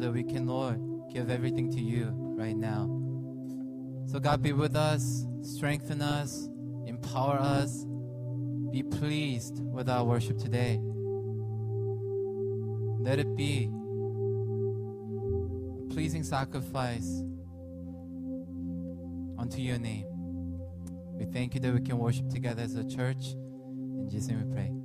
that we can, Lord, give everything to you right now. So, God, be with us, strengthen us, empower us. Be pleased with our worship today. Let it be a pleasing sacrifice unto your name. We thank you that we can worship together as a church. In Jesus' name we pray.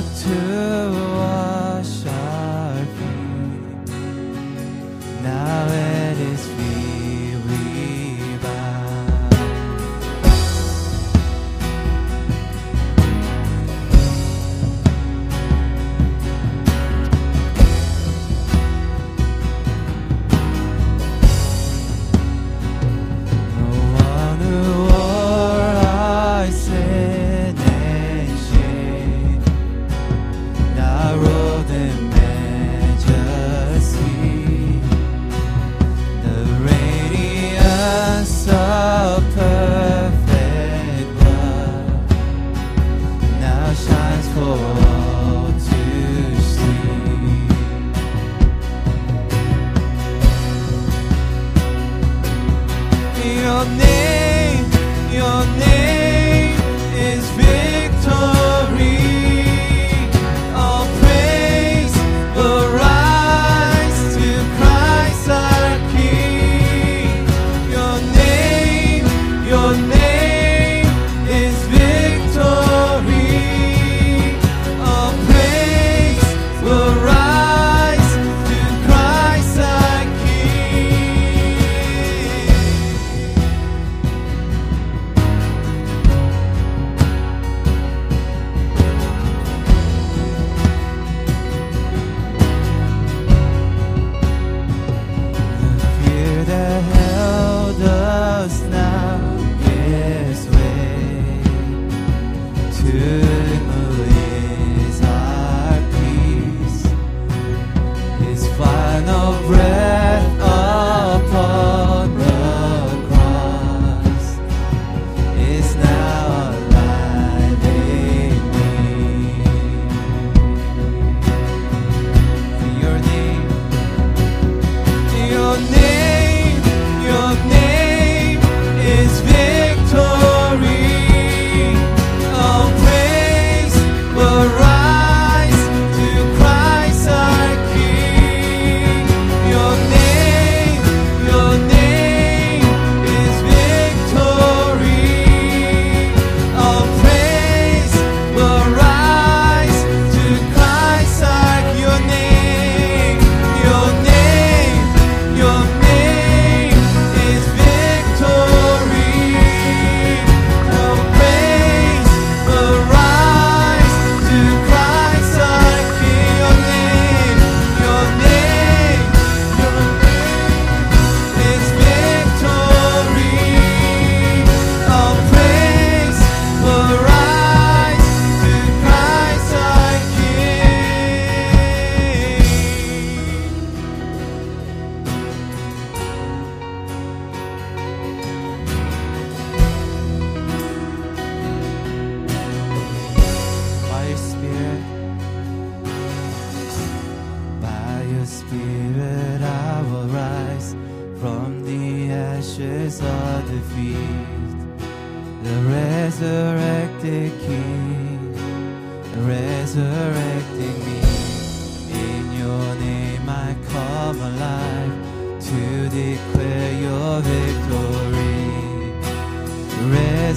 To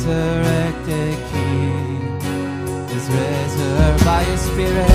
Resurrected King is resurrected by your Spirit.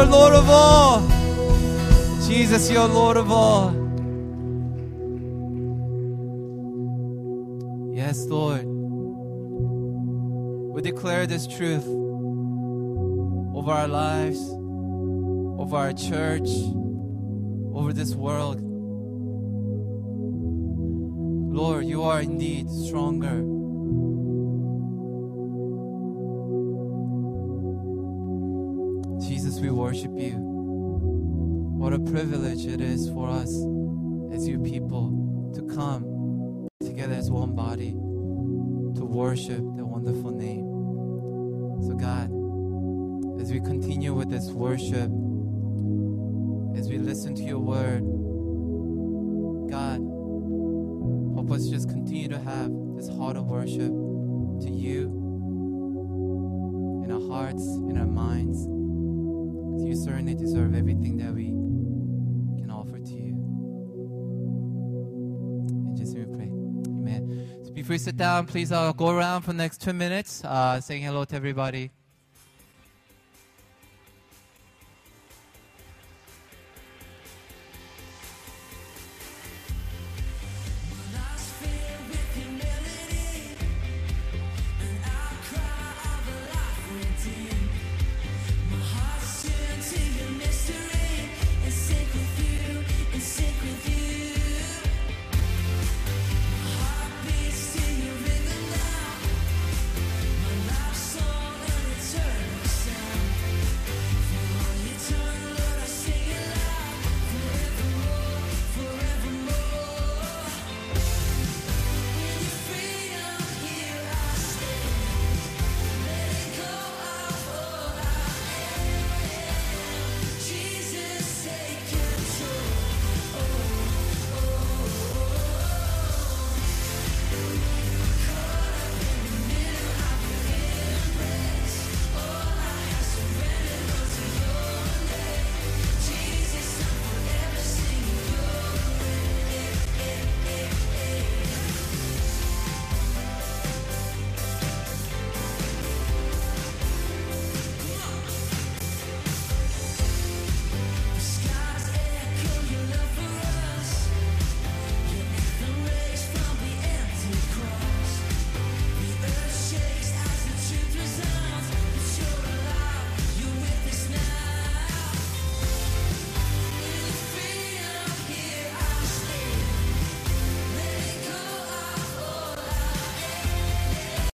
You're Lord of all. Jesus, you're Lord of all. Yes. Yes, Lord. We declare this truth over our lives, over our church, over this world. Lord, you are indeed stronger. We worship you. What a privilege it is for us as your people to come together as one body to worship the wonderful name. So, God, as we continue with this worship, as we listen to your word, God, help us just continue to have this heart of worship to you in our hearts, in our minds. You certainly deserve everything that we can offer to you. In Jesus' name we pray. Amen. So before you sit down, please uh, go around for the next two minutes, uh, saying hello to everybody.